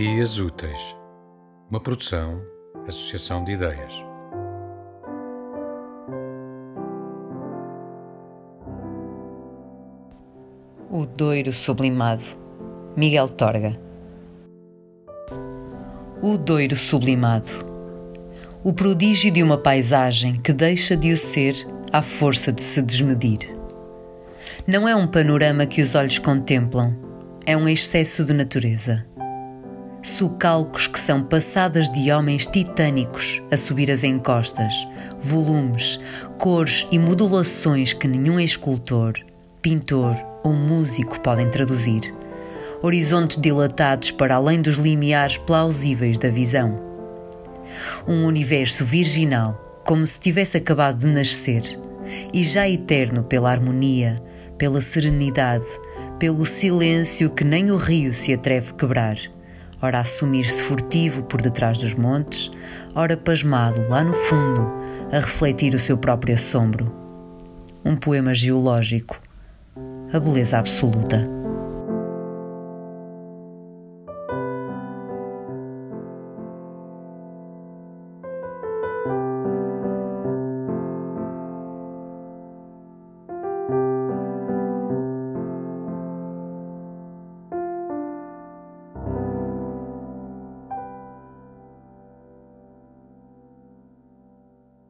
Dias Úteis, uma produção, associação de ideias. O Doiro Sublimado, Miguel Torga. O Doiro Sublimado. O prodígio de uma paisagem que deixa de o ser à força de se desmedir. Não é um panorama que os olhos contemplam, é um excesso de natureza sulcalcos que são passadas de homens titânicos a subir as encostas, volumes, cores e modulações que nenhum escultor, pintor ou músico podem traduzir. Horizontes dilatados para além dos limiares plausíveis da visão. Um universo virginal, como se tivesse acabado de nascer, e já eterno pela harmonia, pela serenidade, pelo silêncio que nem o rio se atreve quebrar ora assumir-se furtivo por detrás dos montes, ora pasmado lá no fundo, a refletir o seu próprio assombro. Um poema geológico, a beleza absoluta.